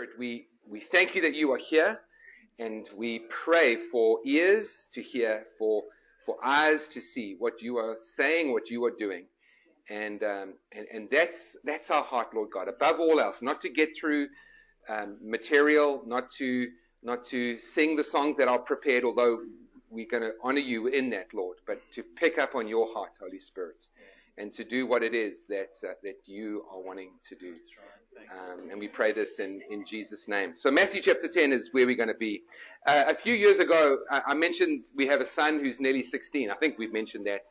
Spirit, we, we thank you that you are here and we pray for ears to hear, for, for eyes to see what you are saying, what you are doing. And, um, and, and that's, that's our heart, Lord God. Above all else, not to get through um, material, not to, not to sing the songs that are prepared, although we're going to honor you in that, Lord, but to pick up on your heart, Holy Spirit, and to do what it is that, uh, that you are wanting to do. Um, and we pray this in, in Jesus' name. So Matthew chapter 10 is where we're going to be. Uh, a few years ago, I, I mentioned we have a son who's nearly 16. I think we've mentioned that.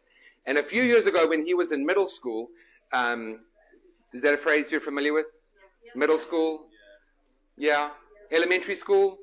And a few years ago, when he was in middle school, um, is that a phrase you're familiar with? Middle school? Yeah. Elementary school?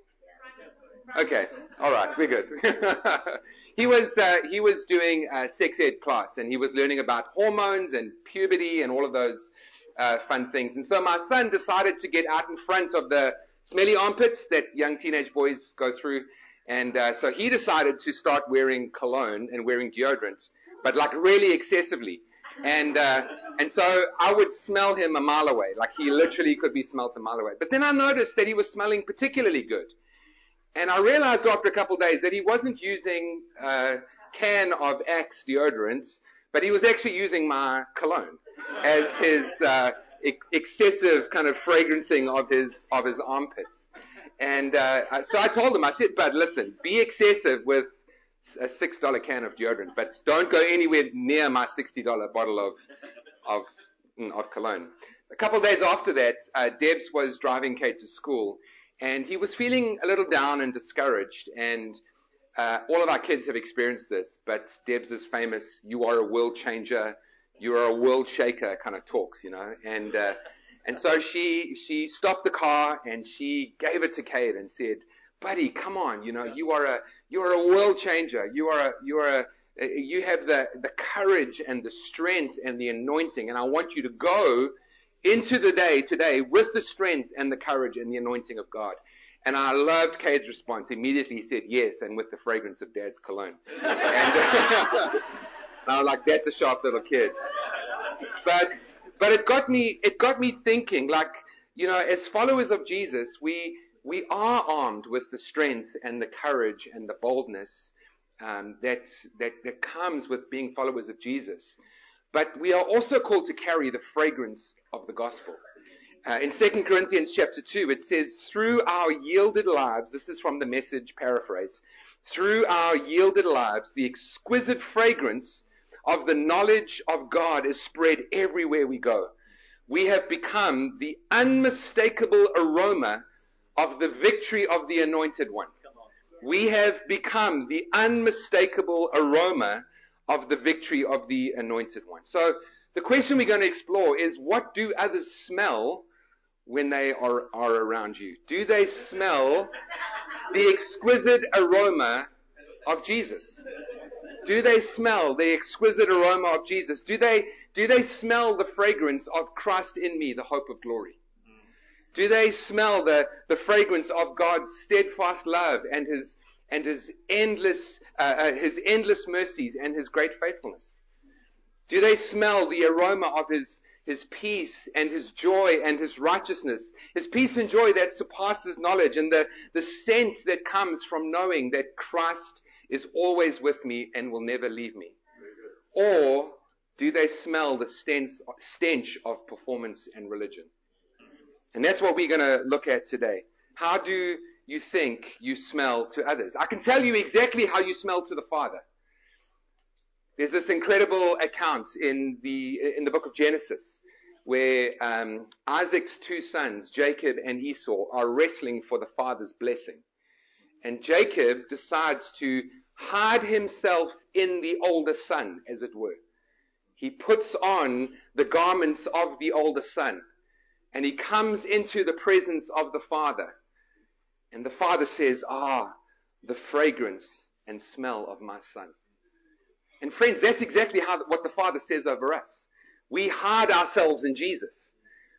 Okay. All right. We're good. he was uh, he was doing a sex ed class, and he was learning about hormones and puberty and all of those uh, fun things. And so my son decided to get out in front of the smelly armpits that young teenage boys go through. And uh, so he decided to start wearing cologne and wearing deodorant, but like really excessively. And uh, and so I would smell him a mile away, like he literally could be smelled a mile away. But then I noticed that he was smelling particularly good. And I realized after a couple of days that he wasn't using a can of Axe deodorant, but he was actually using my cologne as his uh, excessive kind of fragrancing of his of his armpits. And uh, so I told him, I said, "Bud, listen, be excessive with a six dollar can of deodorant, but don't go anywhere near my sixty dollar bottle of of mm, of cologne." A couple of days after that, uh, Debs was driving Cade to school, and he was feeling a little down and discouraged. And uh, all of our kids have experienced this, but Debs is famous. You are a world changer you're a world shaker kind of talks, you know. And uh, and so she she stopped the car and she gave it to Cade and said, "Buddy, come on, you know, you are a you are a world changer. You are a you are a you have the the courage and the strength and the anointing, and I want you to go." Into the day today with the strength and the courage and the anointing of God. And I loved Cade's response. Immediately he said yes, and with the fragrance of dad's cologne. And, I was like, that's a sharp little kid. But but it got me it got me thinking, like, you know, as followers of Jesus, we we are armed with the strength and the courage and the boldness um, that, that that comes with being followers of Jesus. But we are also called to carry the fragrance of the gospel. Uh, in 2 Corinthians chapter 2, it says, through our yielded lives, this is from the message paraphrase, through our yielded lives, the exquisite fragrance of the knowledge of God is spread everywhere we go. We have become the unmistakable aroma of the victory of the anointed one. We have become the unmistakable aroma of the victory of the anointed one. So the question we're going to explore is what do others smell when they are, are around you? Do they smell the exquisite aroma of Jesus? Do they smell the exquisite aroma of Jesus? Do they, do they smell the fragrance of Christ in me, the hope of glory? Do they smell the, the fragrance of God's steadfast love and his, and his endless, uh, uh, his endless mercies and his great faithfulness? Do they smell the aroma of his, his peace and his joy and his righteousness? His peace and joy that surpasses knowledge and the, the scent that comes from knowing that Christ is always with me and will never leave me? Or do they smell the stench, of performance and religion? And that's what we're going to look at today. How do you think you smell to others? I can tell you exactly how you smell to the Father. There's this incredible account in the in the book of Genesis where um, Isaac's two sons, Jacob and Esau, are wrestling for the father's blessing. And Jacob decides to hide himself in the older son, as it were. He puts on the garments of the older son and he comes into the presence of the father. And the father says, Ah, the fragrance and smell of my son. And friends, that's exactly how, what the father says over us. We hide ourselves in Jesus.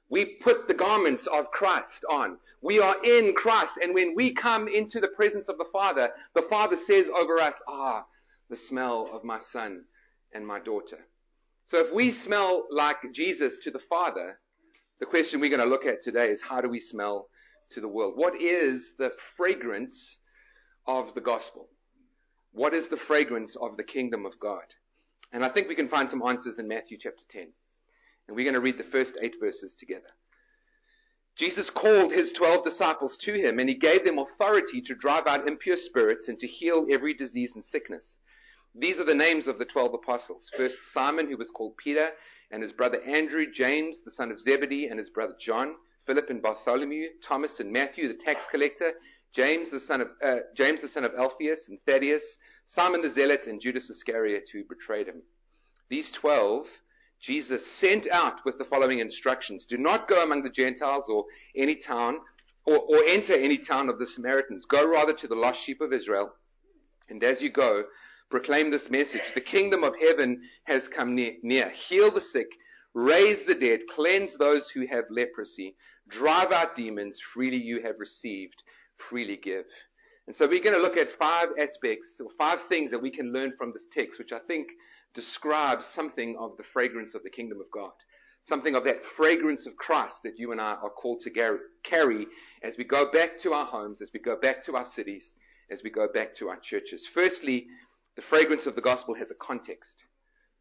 We put the garments of Christ on. We are in Christ. And when we come into the presence of the Father, the Father says over us, Ah, the smell of my son and my daughter. So if we smell like Jesus to the Father, the question we're going to look at today is how do we smell to the world? What is the fragrance of the gospel? What is the fragrance of the kingdom of God? And I think we can find some answers in Matthew chapter 10. And we're going to read the first eight verses together. Jesus called his twelve disciples to him, and he gave them authority to drive out impure spirits and to heal every disease and sickness. These are the names of the twelve apostles. First, Simon, who was called Peter, and his brother Andrew, James, the son of Zebedee, and his brother John, Philip and Bartholomew, Thomas and Matthew, the tax collector, James, the son of, uh, James, the son of Alphaeus, and Thaddeus, Simon the Zealot, and Judas Iscariot, who betrayed him. These twelve Jesus sent out with the following instructions. Do not go among the Gentiles or any town or, or, enter any town of the Samaritans. Go rather to the lost sheep of Israel. And as you go, proclaim this message. The kingdom of heaven has come near. near. Heal the sick, raise the dead, cleanse those who have leprosy, drive out demons. Freely you have received, freely give. And so we're going to look at five aspects or five things that we can learn from this text, which I think describes something of the fragrance of the kingdom of God. Something of that fragrance of Christ that you and I are called to carry as we go back to our homes, as we go back to our cities, as we go back to our churches. Firstly, the fragrance of the gospel has a context.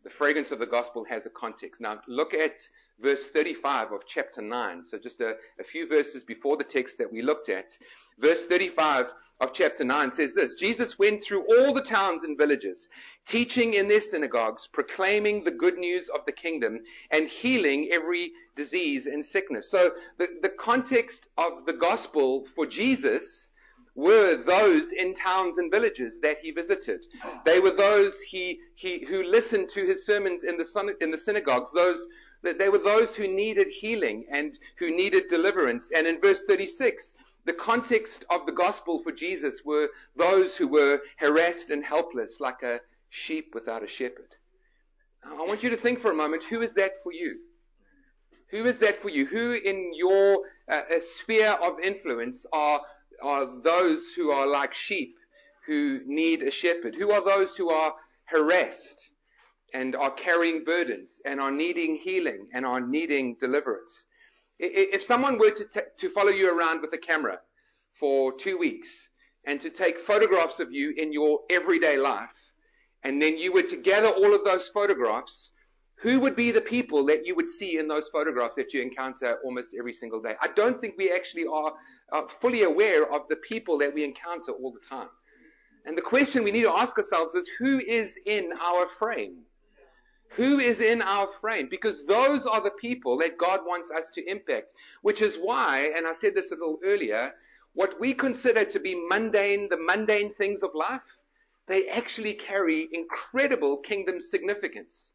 The fragrance of the gospel has a context. Now, look at verse 35 of chapter 9. So, just a, a few verses before the text that we looked at. Verse 35 of chapter 9 says this Jesus went through all the towns and villages, teaching in their synagogues, proclaiming the good news of the kingdom, and healing every disease and sickness. So, the, the context of the gospel for Jesus were those in towns and villages that he visited. They were those he, he, who listened to his sermons in the, in the synagogues, those they were those who needed healing and who needed deliverance. And in verse 36, the context of the gospel for Jesus were those who were harassed and helpless, like a sheep without a shepherd. I want you to think for a moment who is that for you? Who is that for you? Who in your uh, sphere of influence are, are those who are like sheep who need a shepherd? Who are those who are harassed and are carrying burdens and are needing healing and are needing deliverance? If someone were to, t- to follow you around with a camera for two weeks and to take photographs of you in your everyday life, and then you were to gather all of those photographs, who would be the people that you would see in those photographs that you encounter almost every single day? I don't think we actually are uh, fully aware of the people that we encounter all the time. And the question we need to ask ourselves is who is in our frame? Who is in our frame? Because those are the people that God wants us to impact. Which is why, and I said this a little earlier, what we consider to be mundane, the mundane things of life, they actually carry incredible kingdom significance.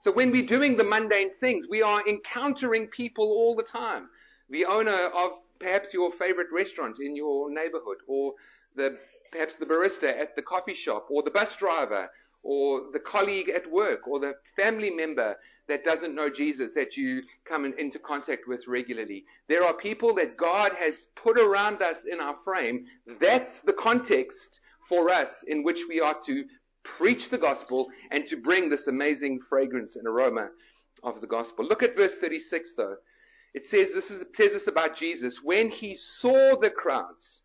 So when we're doing the mundane things, we are encountering people all the time. The owner of perhaps your favorite restaurant in your neighborhood, or the, perhaps the barista at the coffee shop, or the bus driver, or the colleague at work or the family member that doesn't know Jesus that you come in, into contact with regularly. There are people that God has put around us in our frame. That's the context for us in which we are to preach the gospel and to bring this amazing fragrance and aroma of the gospel. Look at verse 36 though. It says this is, it says this about Jesus. When he saw the crowds,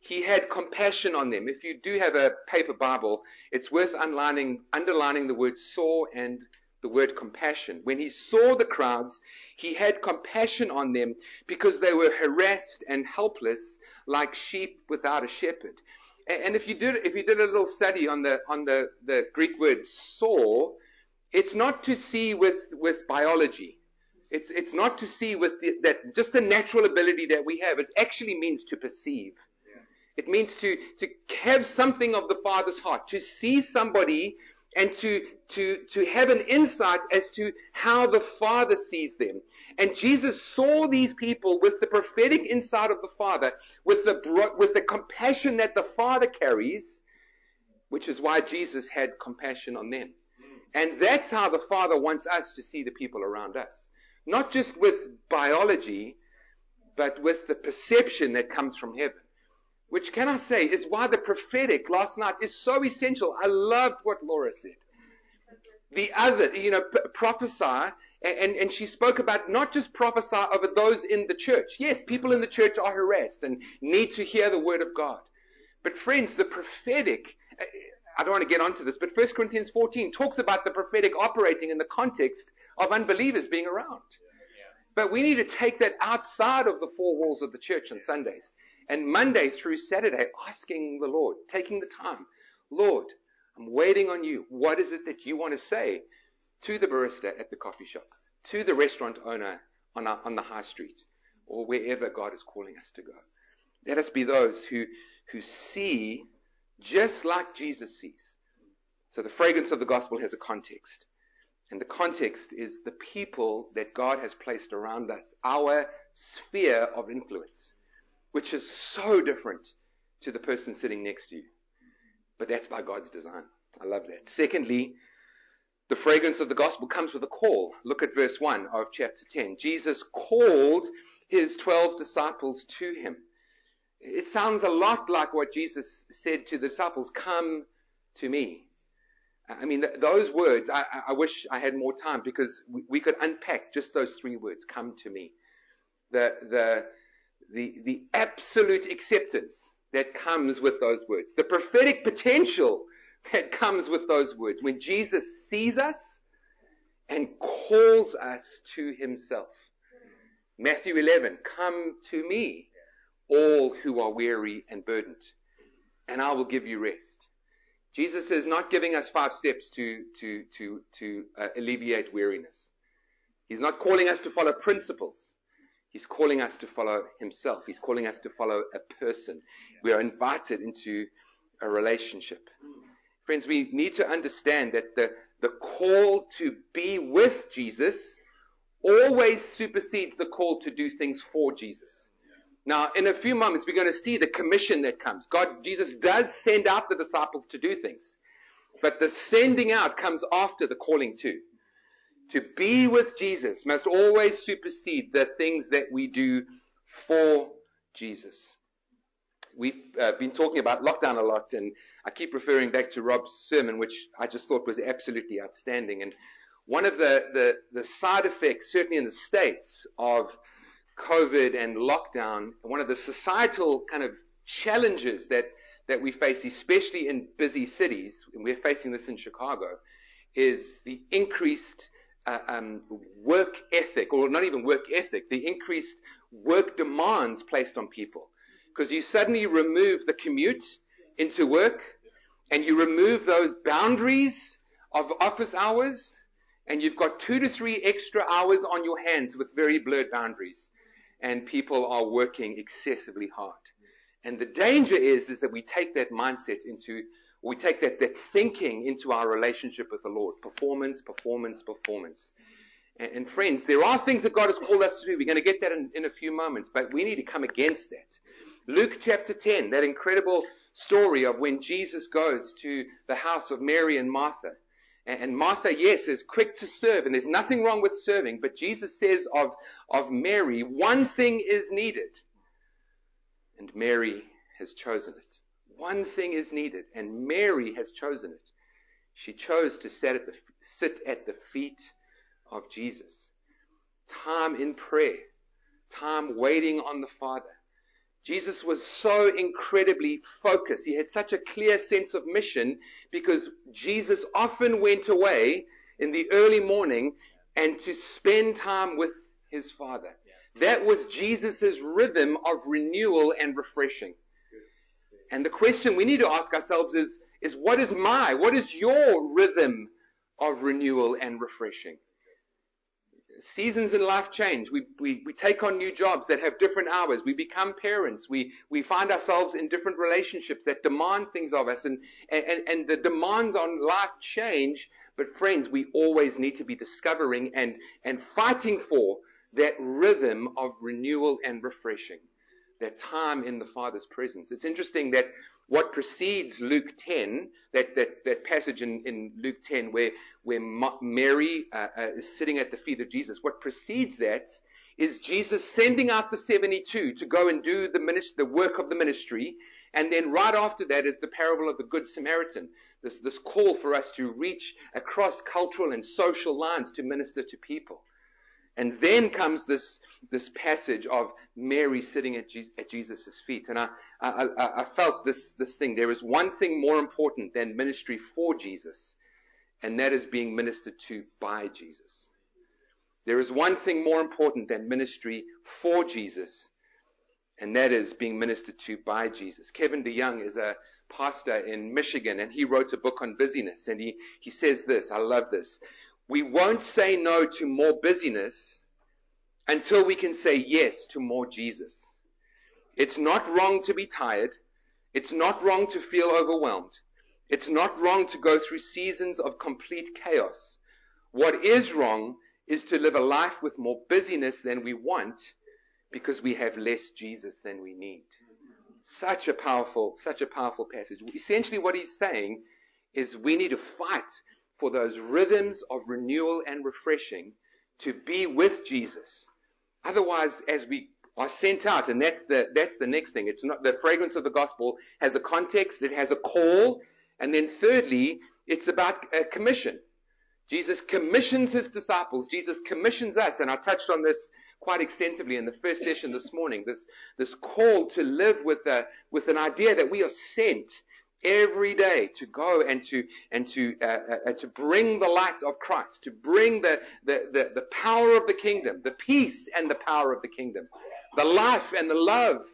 he had compassion on them. If you do have a paper Bible, it's worth underlining, underlining the word saw and the word compassion. When he saw the crowds, he had compassion on them because they were harassed and helpless like sheep without a shepherd. And if you did, if you did a little study on the, on the, the Greek word saw, it's not to see with, with biology. It's, it's not to see with the, that, just the natural ability that we have. It actually means to perceive. It means to, to have something of the Father's heart, to see somebody and to, to, to have an insight as to how the Father sees them. And Jesus saw these people with the prophetic insight of the Father, with the, with the compassion that the Father carries, which is why Jesus had compassion on them. And that's how the Father wants us to see the people around us. Not just with biology, but with the perception that comes from heaven which can I say is why the prophetic last night is so essential. I loved what Laura said. The other, you know, prophesy And, and she spoke about not just prophesy over those in the church. Yes, people in the church are harassed and need to hear the word of God. But friends, the prophetic, I don't want to get onto this, but 1 Corinthians 14 talks about the prophetic operating in the context of unbelievers being around. But we need to take that outside of the four walls of the church on Sundays and Monday through Saturday asking the Lord, taking the time, Lord, I'm waiting on you. What is it that you want to say to the barista at the coffee shop, to the restaurant owner on, our, on the high street, or wherever God is calling us to go? Let us be those who, who see just like Jesus sees. So the fragrance of the gospel has a context. And the context is the people that God has placed around us, our sphere of influence, which is so different to the person sitting next to you. But that's by God's design. I love that. Secondly, the fragrance of the gospel comes with a call. Look at verse 1 of chapter 10. Jesus called his 12 disciples to him. It sounds a lot like what Jesus said to the disciples, come to me. I mean, those words, I, I wish I had more time because we, could unpack just those three words, come to me. The, the, the, the absolute acceptance that comes with those words, the prophetic potential that comes with those words. When Jesus sees us and calls us to himself. Matthew 11, come to me, all who are weary and burdened, and I will give you rest. Jesus is not giving us five steps to, to, to, to uh, alleviate weariness. He's not calling us to follow principles. He's calling us to follow himself. He's calling us to follow a person. We are invited into a relationship. Friends, we need to understand that the, the call to be with Jesus always supersedes the call to do things for Jesus. Now, in a few moments, we're going to see the commission that comes. God, Jesus does send out the disciples to do things. But the sending out comes after the calling to. To be with Jesus must always supersede the things that we do for Jesus. We've uh, been talking about lockdown a lot, and I keep referring back to Rob's sermon, which I just thought was absolutely outstanding. And one of the, the, the side effects, certainly in the States, of COVID and lockdown, one of the societal kind of challenges that, that we face, especially in busy cities, and we're facing this in Chicago, is the increased uh, um, work ethic, or not even work ethic, the increased work demands placed on people. Because you suddenly remove the commute into work, and you remove those boundaries of office hours, and you've got two to three extra hours on your hands with very blurred boundaries and people are working excessively hard. And the danger is, is that we take that mindset into, we take that, that thinking into our relationship with the Lord. Performance, performance, performance. And, and friends, there are things that God has called us to do. We're going to get that in, in a few moments, but we need to come against that. Luke chapter 10, that incredible story of when Jesus goes to the house of Mary and Martha. And Martha, yes, is quick to serve, and there's nothing wrong with serving, but Jesus says of, of Mary, one thing is needed, and Mary has chosen it. One thing is needed, and Mary has chosen it. She chose to sit at the, sit at the feet of Jesus. Time in prayer, time waiting on the Father. Jesus was so incredibly focused. He had such a clear sense of mission because Jesus often went away in the early morning and to spend time with his Father. That was Jesus' rhythm of renewal and refreshing. And the question we need to ask ourselves is, is what is my, what is your rhythm of renewal and refreshing? seasons in life change. We, we, we take on new jobs that have different hours. We become parents. We, we find ourselves in different relationships that demand things of us. And, and, and the demands on life change. But friends, we always need to be discovering and, and fighting for that rhythm of renewal and refreshing. That time in the Father's presence. It's interesting that what precedes Luke 10, that, that, that passage in, in Luke 10 where, where Mary uh, uh, is sitting at the feet of Jesus, what precedes that is Jesus sending out the 72 to go and do the, ministry, the work of the ministry. And then right after that is the parable of the Good Samaritan. This, this call for us to reach across cultural and social lines to minister to people. And then comes this, this passage of Mary sitting at, Je- at Jesus' feet. And I, I, I, I felt this, this thing. There is one thing more important than ministry for Jesus, and that is being ministered to by Jesus. There is one thing more important than ministry for Jesus, and that is being ministered to by Jesus. Kevin DeYoung is a pastor in Michigan, and he wrote a book on busyness, and he, he says this, I love this. We won't say no to more busyness until we can say yes to more Jesus. It's not wrong to be tired. It's not wrong to feel overwhelmed. It's not wrong to go through seasons of complete chaos. What is wrong is to live a life with more busyness than we want because we have less Jesus than we need. Such a powerful, such a powerful passage. Essentially what he's saying is we need to fight for those rhythms of renewal and refreshing to be with Jesus. Otherwise, as we are sent out, and that's the, that's the next thing. It's not, the fragrance of the gospel has a context, it has a call, and then thirdly, it's about a commission. Jesus commissions his disciples. Jesus commissions us, and I touched on this quite extensively in the first session this morning. This, this call to live with a, with an idea that we are sent every day to go and to and to uh, uh, uh, to bring the light of Christ, to bring the, the, the the power of the kingdom, the peace and the power of the kingdom, the life and the love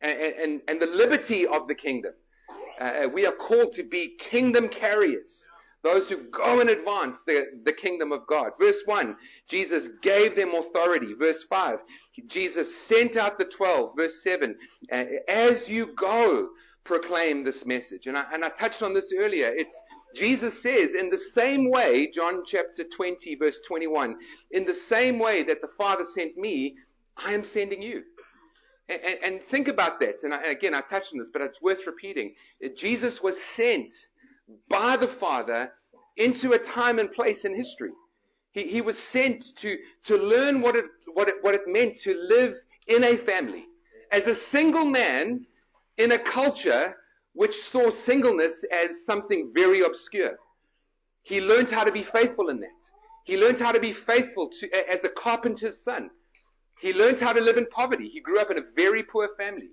and and, and the liberty of the kingdom. Uh, uh, we are called to be kingdom carriers. Those who go and advance the, the kingdom of God. Verse 1, Jesus gave them authority. Verse 5, Jesus sent out the 12. Verse 7, uh, as you go, proclaim this message. And I, and I touched on this earlier. It's, Jesus says, in the same way, John chapter 20, verse 21, in the same way that the Father sent me, I am sending you. And, and think about that. And I, again, I touched on this, but it's worth repeating. Jesus was sent by the Father into a time and place in history. He, he was sent to, to learn what it, what, it, what it meant to live in a family. As a single man, in a culture which saw singleness as something very obscure. He learned how to be faithful in that. He learned how to be faithful to, as a carpenter's son. He learned how to live in poverty. He grew up in a very poor family.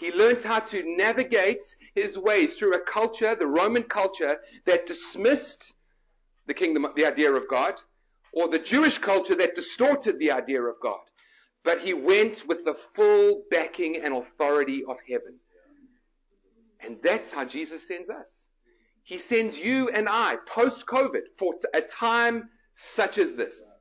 He learned how to navigate his way through a culture, the Roman culture, that dismissed the kingdom, the idea of God, or the Jewish culture that distorted the idea of God. But he went with the full backing and authority of heaven. And that's how Jesus sends us. He sends you and I post COVID for a time such as this.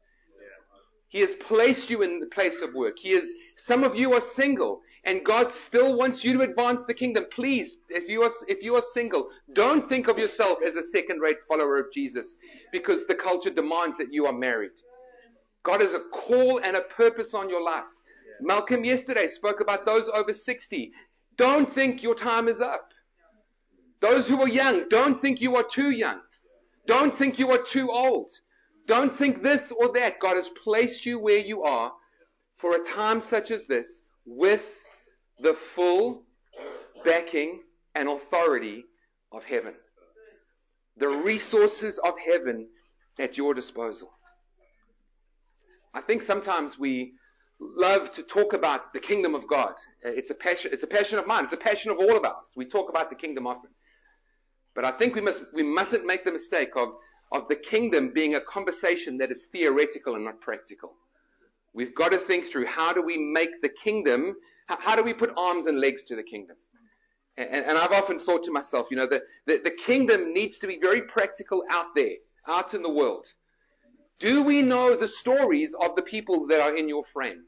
He has placed you in the place of work. He is, some of you are single and God still wants you to advance the kingdom. Please, as you are, if you are single, don't think of yourself as a second rate follower of Jesus because the culture demands that you are married. God has a call and a purpose on your life. Malcolm yesterday spoke about those over 60. Don't think your time is up. Those who are young, don't think you are too young. Don't think you are too old. Don't think this or that. God has placed you where you are for a time such as this with the full backing and authority of heaven. The resources of heaven at your disposal. I think sometimes we love to talk about the kingdom of God. It's a passion, it's a passion of mine. It's a passion of all of us. We talk about the kingdom often. But I think we must, we mustn't make the mistake of, of the kingdom being a conversation that is theoretical and not practical. We've got to think through how do we make the kingdom, how, how do we put arms and legs to the kingdom? And, and I've often thought to myself, you know, the, the, the kingdom needs to be very practical out there, out in the world. Do we know the stories of the people that are in your frame?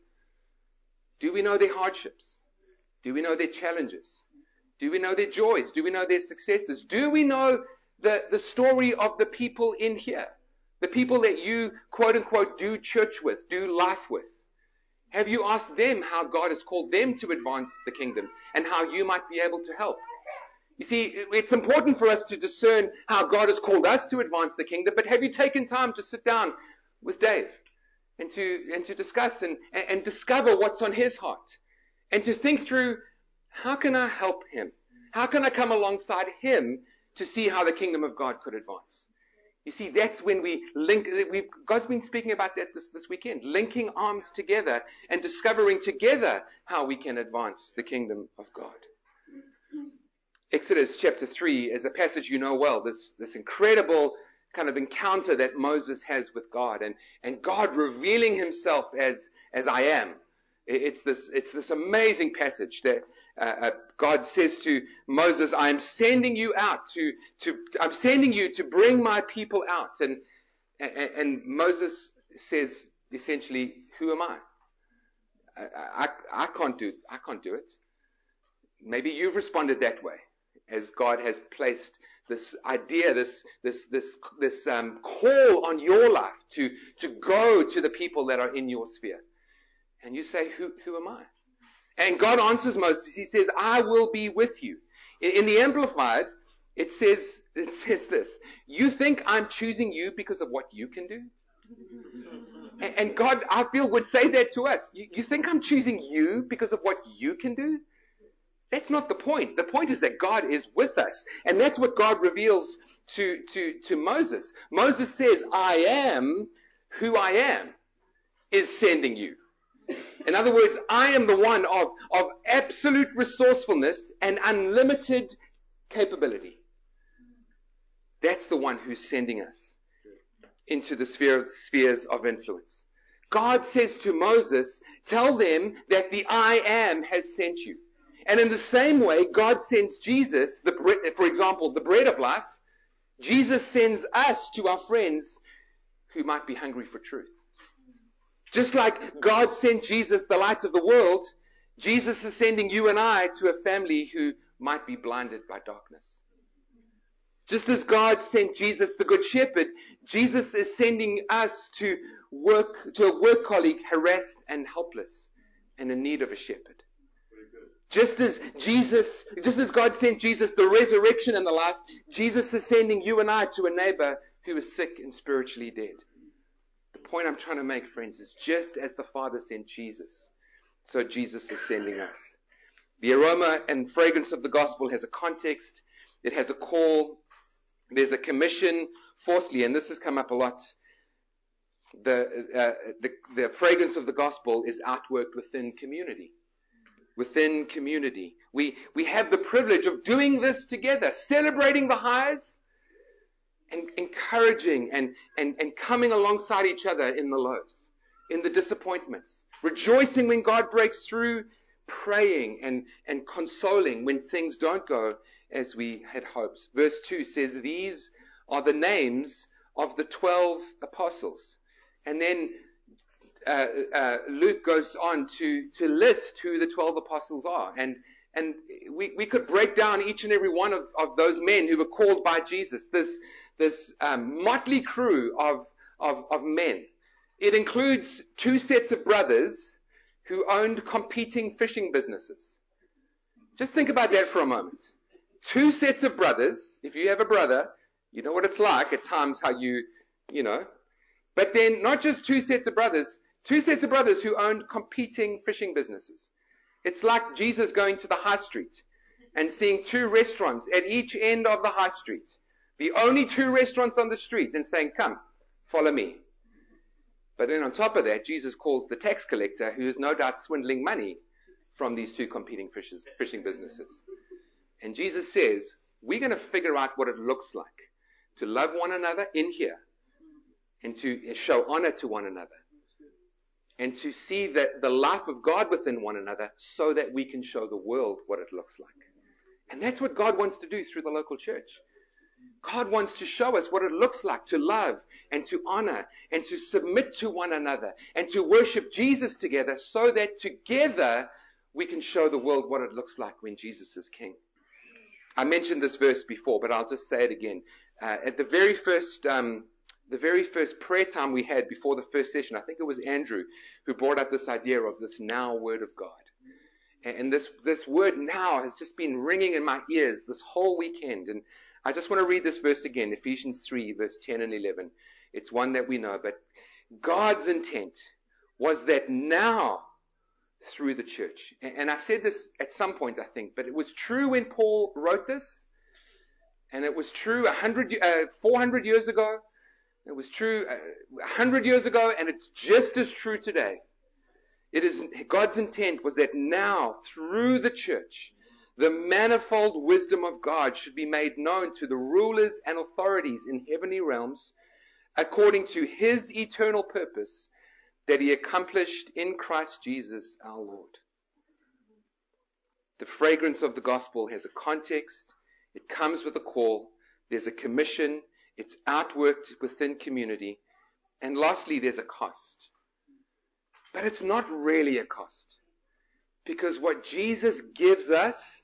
Do we know their hardships? Do we know their challenges? Do we know their joys? Do we know their successes? Do we know the, the story of the people in here? The people that you, quote unquote, do church with, do life with? Have you asked them how God has called them to advance the kingdom and how you might be able to help? You see, it's important for us to discern how God has called us to advance the kingdom, but have you taken time to sit down with Dave and to, and to discuss and, and discover what's on his heart and to think through how can I help him? How can I come alongside him to see how the kingdom of God could advance? You see, that's when we link, we've, God's been speaking about that this, this weekend, linking arms together and discovering together how we can advance the kingdom of God. Exodus chapter 3 is a passage you know well, this, this incredible kind of encounter that Moses has with God and, and God revealing himself as, as I am. It's this, it's this amazing passage that uh, uh, God says to Moses, I am sending you out to, to, I'm sending you to bring my people out. And, and, and Moses says essentially, who am I? I, I? I can't do, I can't do it. Maybe you've responded that way as God has placed this idea, this, this, this, this um, call on your life to, to go to the people that are in your sphere. And you say, who, who am I? And God answers Moses. He says, I will be with you. In, the Amplified, it says, it says this. You think I'm choosing you because of what you can do? And, and God, I feel, would say that to us. You, you think I'm choosing you because of what you can do? That's not the point. The point is that God is with us. And that's what God reveals to, to, to Moses. Moses says, I am who I am is sending you. In other words, I am the one of, of absolute resourcefulness and unlimited capability. That's the one who's sending us into the sphere, spheres of influence. God says to Moses, tell them that the I am has sent you. And in the same way, God sends Jesus, the, for example, the bread of life. Jesus sends us to our friends who might be hungry for truth. Just like God sent Jesus, the light of the world, Jesus is sending you and I to a family who might be blinded by darkness. Just as God sent Jesus, the good shepherd, Jesus is sending us to work, to a work colleague harassed and helpless and in need of a shepherd. Just as Jesus, just as God sent Jesus the resurrection and the life, Jesus is sending you and I to a neighbor who is sick and spiritually dead. Point I'm trying to make, friends, is just as the Father sent Jesus, so Jesus is sending us. The aroma and fragrance of the gospel has a context, it has a call, there's a commission. Fourthly, and this has come up a lot, the, uh, the, the fragrance of the gospel is outworked within community within community. We, we have the privilege of doing this together, celebrating the highs and encouraging and, and, and coming alongside each other in the lows, in the disappointments, rejoicing when God breaks through, praying and, and consoling when things don't go as we had hoped. Verse 2 says, These are the names of the 12 apostles. And then uh, uh, Luke goes on to, to list who the 12 apostles are. And, and we, we could break down each and every one of, of those men who were called by Jesus, this, this um, motley crew of, of, of men. It includes two sets of brothers who owned competing fishing businesses. Just think about that for a moment. Two sets of brothers. If you have a brother, you know what it's like at times how you, you know. But then not just two sets of brothers, Two sets of brothers who owned competing fishing businesses. It's like Jesus going to the high street and seeing two restaurants at each end of the high street. The only two restaurants on the street and saying, come, follow me. But then on top of that, Jesus calls the tax collector who is no doubt swindling money from these two competing fishes, fishing businesses. And Jesus says, we're going to figure out what it looks like to love one another in here and to show honor to one another and to see that the life of God within one another so that we can show the world what it looks like. And that's what God wants to do through the local church. God wants to show us what it looks like to love and to honor and to submit to one another and to worship Jesus together so that together we can show the world what it looks like when Jesus is king. I mentioned this verse before, but I'll just say it again. Uh, at the very first um, the very first prayer time we had before the first session, I think it was Andrew who brought up this idea of this now word of God. And this, this word now has just been ringing in my ears this whole weekend. And I just want to read this verse again, Ephesians 3, verse 10 and 11. It's one that we know, but God's intent was that now through the church. And I said this at some point, I think, but it was true when Paul wrote this, and it was true 100, uh, 400 years ago, It was true a hundred years ago, and it's just as true today. It is God's intent was that now, through the church, the manifold wisdom of God should be made known to the rulers and authorities in heavenly realms according to his eternal purpose that he accomplished in Christ Jesus our Lord. The fragrance of the gospel has a context, it comes with a call, there's a commission, it's outworked within community, and lastly, there's a cost. But it's not really a cost. Because what Jesus gives us,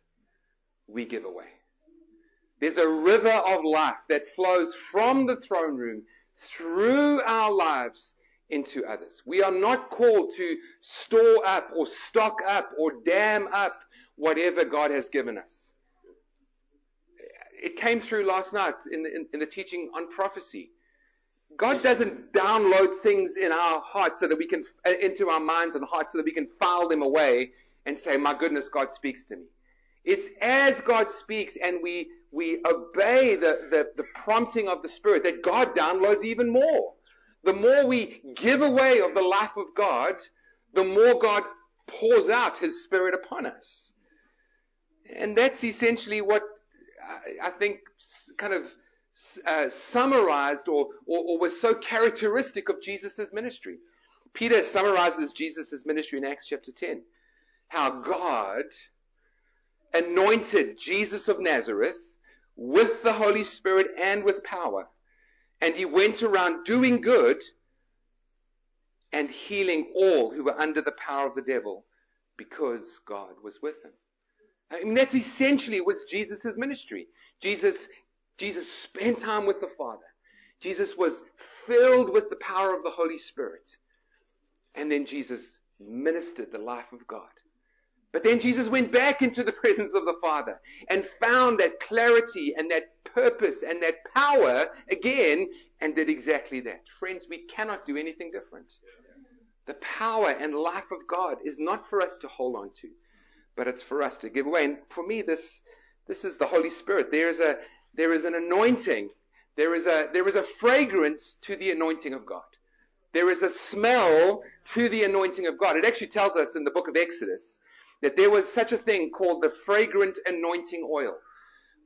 we give away. There's a river of life that flows from the throne room through our lives into others. We are not called to store up or stock up or dam up whatever God has given us. It came through last night in the, in, in the teaching on prophecy. God doesn't download things in our hearts so that we can, into our minds and hearts so that we can file them away and say, my goodness, God speaks to me. It's as God speaks and we, we obey the, the, the prompting of the Spirit that God downloads even more. The more we give away of the life of God, the more God pours out His Spirit upon us. And that's essentially what I think kind of uh, summarized or, or, or, was so characteristic of Jesus' ministry. Peter summarizes Jesus' ministry in Acts chapter 10. How God anointed Jesus of Nazareth with the Holy Spirit and with power. And he went around doing good and healing all who were under the power of the devil because God was with him. I mean, that's essentially was Jesus' ministry. Jesus Jesus spent time with the Father. Jesus was filled with the power of the Holy Spirit. And then Jesus ministered the life of God. But then Jesus went back into the presence of the Father and found that clarity and that purpose and that power again and did exactly that. Friends, we cannot do anything different. The power and life of God is not for us to hold on to, but it's for us to give away. And for me, this, this is the Holy Spirit. There is a, there is an anointing. There is a, there is a fragrance to the anointing of God. There is a smell to the anointing of God. It actually tells us in the book of Exodus that there was such a thing called the fragrant anointing oil.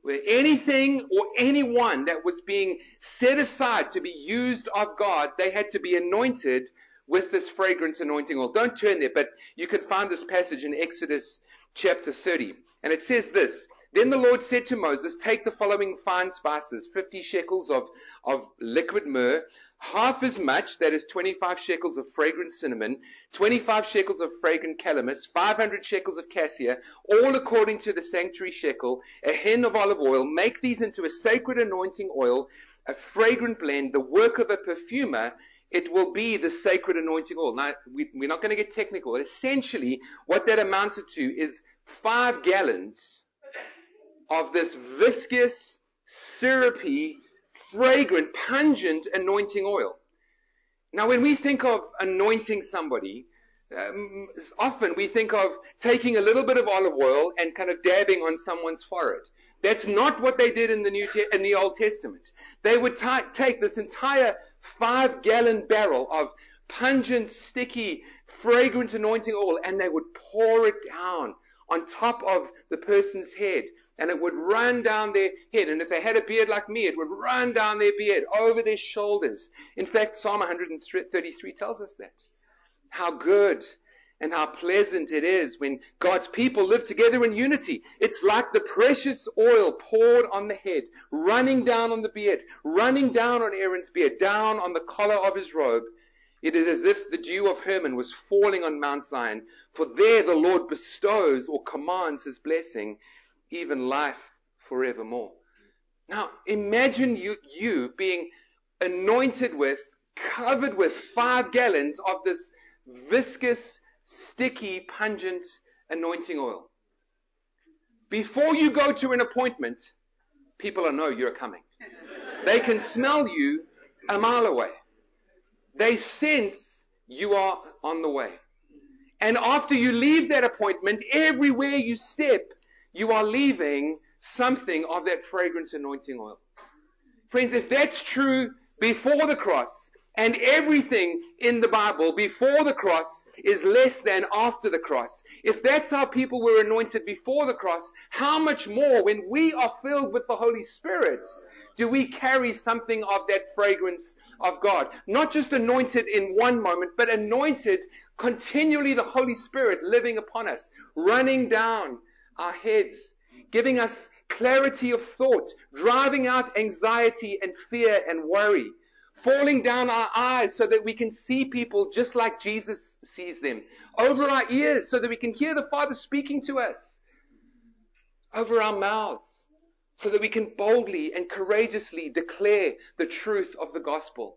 Where anything or anyone that was being set aside to be used of God, they had to be anointed with this fragrant anointing oil. Don't turn there, but you can find this passage in Exodus chapter 30. And it says this, then the Lord said to Moses, Take the following fine spices 50 shekels of, of liquid myrrh, half as much, that is 25 shekels of fragrant cinnamon, 25 shekels of fragrant calamus, 500 shekels of cassia, all according to the sanctuary shekel, a hin of olive oil. Make these into a sacred anointing oil, a fragrant blend, the work of a perfumer. It will be the sacred anointing oil. Now, we, we're not going to get technical. Essentially, what that amounted to is five gallons of this viscous, syrupy, fragrant, pungent anointing oil. Now, when we think of anointing somebody, um, often we think of taking a little bit of olive oil and kind of dabbing on someone's forehead. That's not what they did in the New Te- in the Old Testament. They would t- take this entire five gallon barrel of pungent, sticky, fragrant anointing oil and they would pour it down on top of the person's head and it would run down their head. And if they had a beard like me, it would run down their beard, over their shoulders. In fact, Psalm 133 tells us that. How good and how pleasant it is when God's people live together in unity. It's like the precious oil poured on the head, running down on the beard, running down on Aaron's beard, down on the collar of his robe. It is as if the dew of Hermon was falling on Mount Zion, for there the Lord bestows or commands his blessing even life forevermore. Now, imagine you, you being anointed with, covered with five gallons of this viscous, sticky, pungent anointing oil. Before you go to an appointment, people know you're coming. They can smell you a mile away. They sense you are on the way. And after you leave that appointment, everywhere you step, you are leaving something of that fragrance anointing oil. Friends, if that's true before the cross and everything in the Bible before the cross is less than after the cross. If that's how people were anointed before the cross, how much more when we are filled with the Holy Spirit do we carry something of that fragrance of God? Not just anointed in one moment, but anointed continually the Holy Spirit living upon us, running down our heads, giving us clarity of thought, driving out anxiety and fear and worry falling down our eyes so that we can see people just like Jesus sees them, over our ears so that we can hear the Father speaking to us, over our mouths so that we can boldly and courageously declare the truth of the gospel,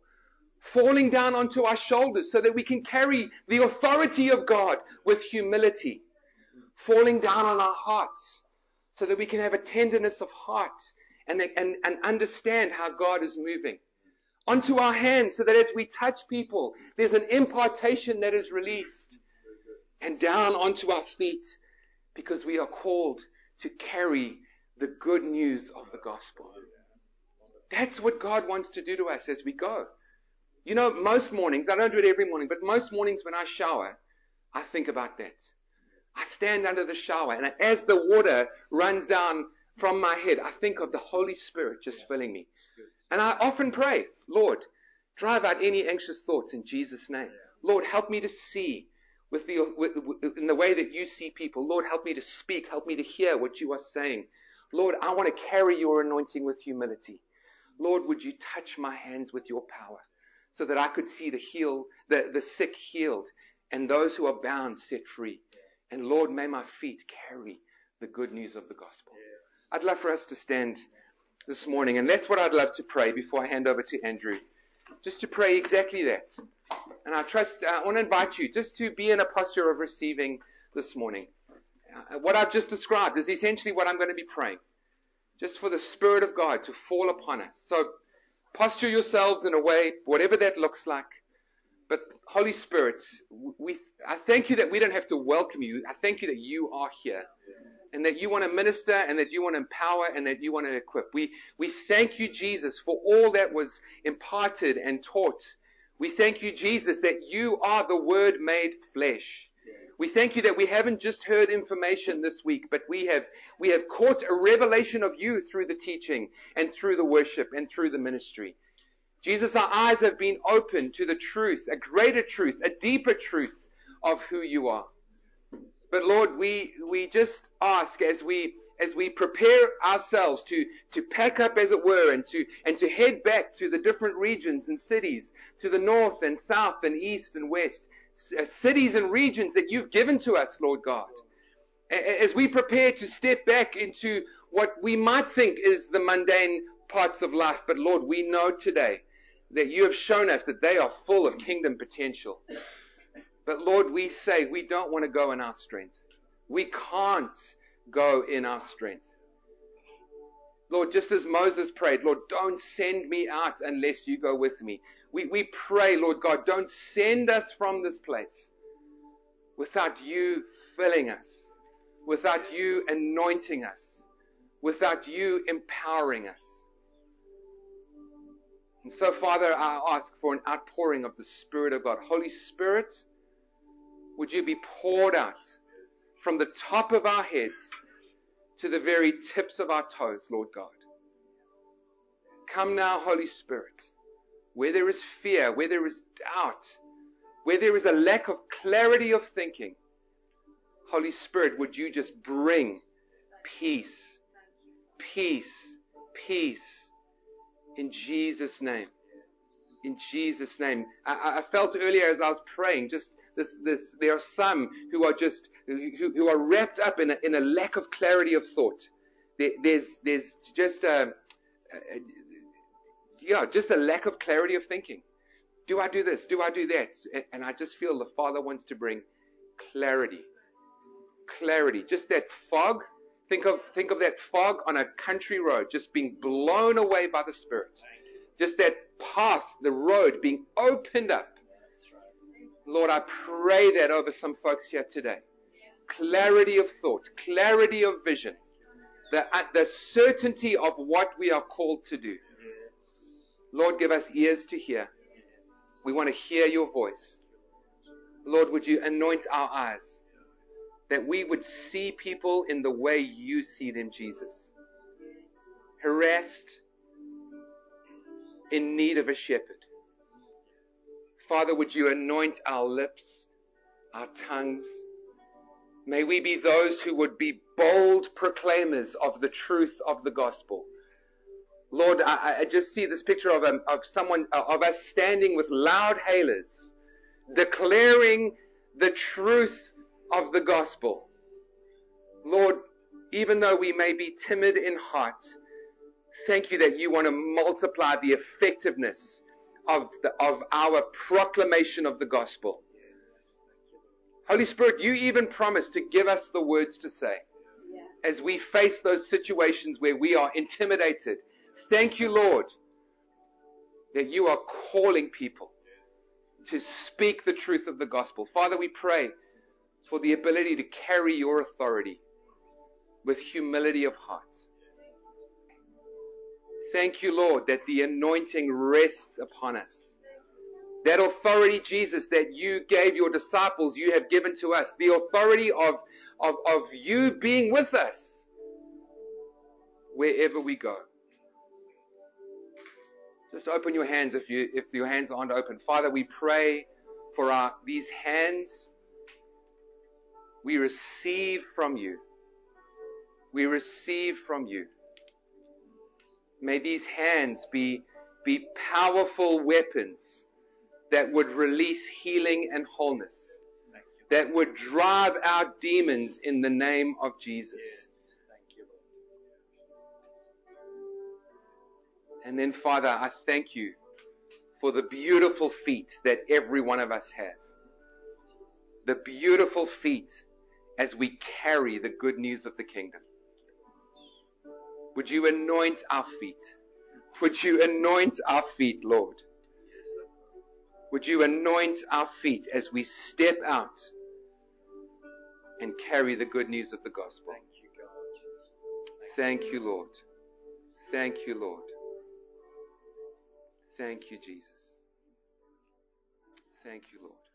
falling down onto our shoulders so that we can carry the authority of God with humility, falling down on our hearts so that we can have a tenderness of heart and, and, and understand how God is moving onto our hands so that as we touch people, there's an impartation that is released and down onto our feet because we are called to carry the good news of the gospel. That's what God wants to do to us as we go. You know, most mornings, I don't do it every morning, but most mornings when I shower, I think about that. I stand under the shower and as the water runs down from my head, I think of the Holy Spirit just filling me. And I often pray, Lord, drive out any anxious thoughts in Jesus' name. Lord, help me to see with the, with, in the way that you see people. Lord, help me to speak. Help me to hear what you are saying. Lord, I want to carry your anointing with humility. Lord, would you touch my hands with your power so that I could see the heal, the, the sick healed and those who are bound set free. And Lord, may my feet carry the good news of the gospel. I'd love for us to stand this morning. And that's what I'd love to pray before I hand over to Andrew. Just to pray exactly that. And I trust, I want to invite you just to be in a posture of receiving this morning. Uh, what I've just described is essentially what I'm going to be praying. Just for the Spirit of God to fall upon us. So posture yourselves in a way, whatever that looks like. But Holy Spirit, we, I thank you that we don't have to welcome you. I thank you that you are here and that you want to minister and that you want to empower and that you want to equip. We, we thank you, Jesus, for all that was imparted and taught. We thank you, Jesus, that you are the Word made flesh. We thank you that we haven't just heard information this week, but we have, we have caught a revelation of you through the teaching and through the worship and through the ministry. Jesus, our eyes have been opened to the truth, a greater truth, a deeper truth of who you are. But Lord, we, we just ask as we, as we prepare ourselves to, to pack up as it were and to, and to head back to the different regions and cities, to the north and south and east and west, uh, cities and regions that you've given to us, Lord God. As we prepare to step back into what we might think is the mundane parts of life, but Lord, we know today that you have shown us that they are full of kingdom potential. But Lord, we say we don't want to go in our strength. We can't go in our strength. Lord, just as Moses prayed, Lord, don't send me out unless you go with me. We, we pray, Lord God, don't send us from this place without you filling us, without you anointing us, without you empowering us. And so, Father, I ask for an outpouring of the Spirit of God. Holy Spirit, would you be poured out from the top of our heads to the very tips of our toes, Lord God. Come now, Holy Spirit, where there is fear, where there is doubt, where there is a lack of clarity of thinking. Holy Spirit, would you just bring peace, peace, peace in Jesus' name. In Jesus' name. I, I felt earlier as I was praying, just this, this, there are some who are just, who, who are wrapped up in a, in a lack of clarity of thought. There, there's, there's just a, a, yeah, just a lack of clarity of thinking. Do I do this? Do I do that? And I just feel the Father wants to bring clarity. Clarity. Just that fog. Think of, think of that fog on a country road just being blown away by the Spirit. Just that path, the road being opened up Lord, I pray that over some folks here today. Clarity of thought, clarity of vision, the, uh, the certainty of what we are called to do. Lord, give us ears to hear. We want to hear your voice. Lord, would you anoint our eyes that we would see people in the way you see them, Jesus. Harassed, in need of a shepherd. Father, would you anoint our lips, our tongues? May we be those who would be bold proclaimers of the truth of the gospel. Lord, I, I just see this picture of, um, of someone, uh, of us standing with loud hailers, declaring the truth of the gospel. Lord, even though we may be timid in heart, thank you that you want to multiply the effectiveness of, the, of our proclamation of the gospel. Holy Spirit, you even promised to give us the words to say as we face those situations where we are intimidated. Thank you, Lord, that you are calling people to speak the truth of the gospel. Father, we pray for the ability to carry your authority with humility of heart. Thank you, Lord, that the anointing rests upon us. That authority, Jesus, that you gave your disciples, you have given to us. The authority of, of, of you being with us wherever we go. Just open your hands if you if your hands aren't open. Father, we pray for our these hands. We receive from you. We receive from you. May these hands be, be powerful weapons that would release healing and wholeness, that would drive out demons in the name of Jesus. And then, Father, I thank you for the beautiful feet that every one of us have. The beautiful feet as we carry the good news of the kingdom. Would you anoint our feet? Would you anoint our feet, Lord? Would you anoint our feet as we step out and carry the good news of the gospel? Thank you, Lord. Thank you, Lord. Thank you, Jesus. Thank you, Lord.